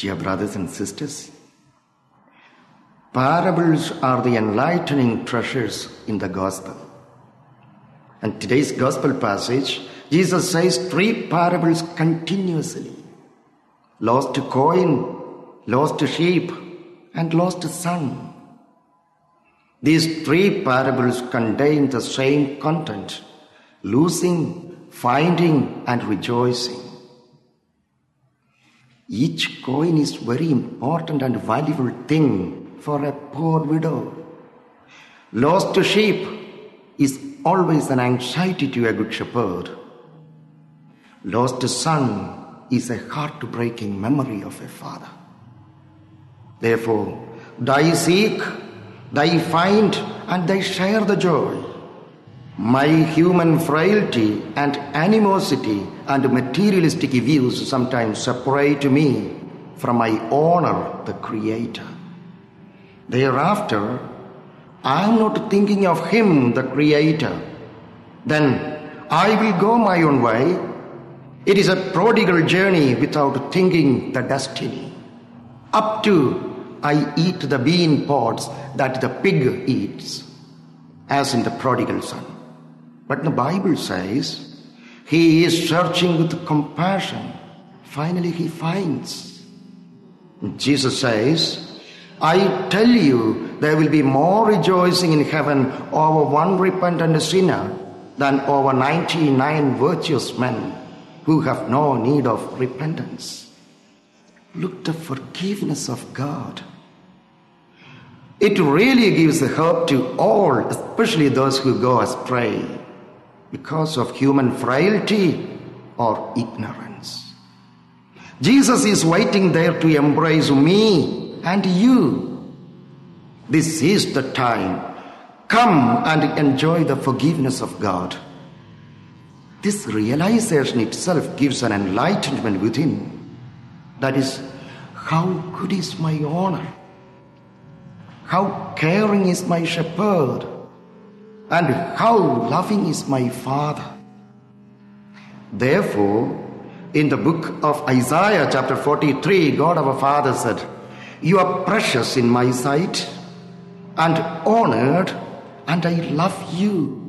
Dear brothers and sisters, parables are the enlightening treasures in the gospel. And today's gospel passage, Jesus says three parables continuously lost coin, lost sheep, and lost son. These three parables contain the same content losing, finding, and rejoicing. Each coin is very important and valuable thing for a poor widow. Lost sheep is always an anxiety to a good shepherd. Lost son is a heartbreaking memory of a father. Therefore, thy seek, thy find, and thy share the joy. My human frailty and animosity and materialistic views sometimes separate me from my honor, the Creator. Thereafter, I am not thinking of Him, the Creator. Then I will go my own way. It is a prodigal journey without thinking the destiny. Up to I eat the bean pods that the pig eats, as in the prodigal son. But the Bible says he is searching with compassion. Finally, he finds. Jesus says, I tell you, there will be more rejoicing in heaven over one repentant sinner than over 99 virtuous men who have no need of repentance. Look the forgiveness of God. It really gives hope to all, especially those who go astray because of human frailty or ignorance. Jesus is waiting there to embrace me and you. This is the time. Come and enjoy the forgiveness of God. This realization itself gives an enlightenment within. That is, how good is my honor? How caring is my shepherd? And how loving is my father? Therefore, in the book of Isaiah, chapter 43, God our Father said, You are precious in my sight and honored, and I love you.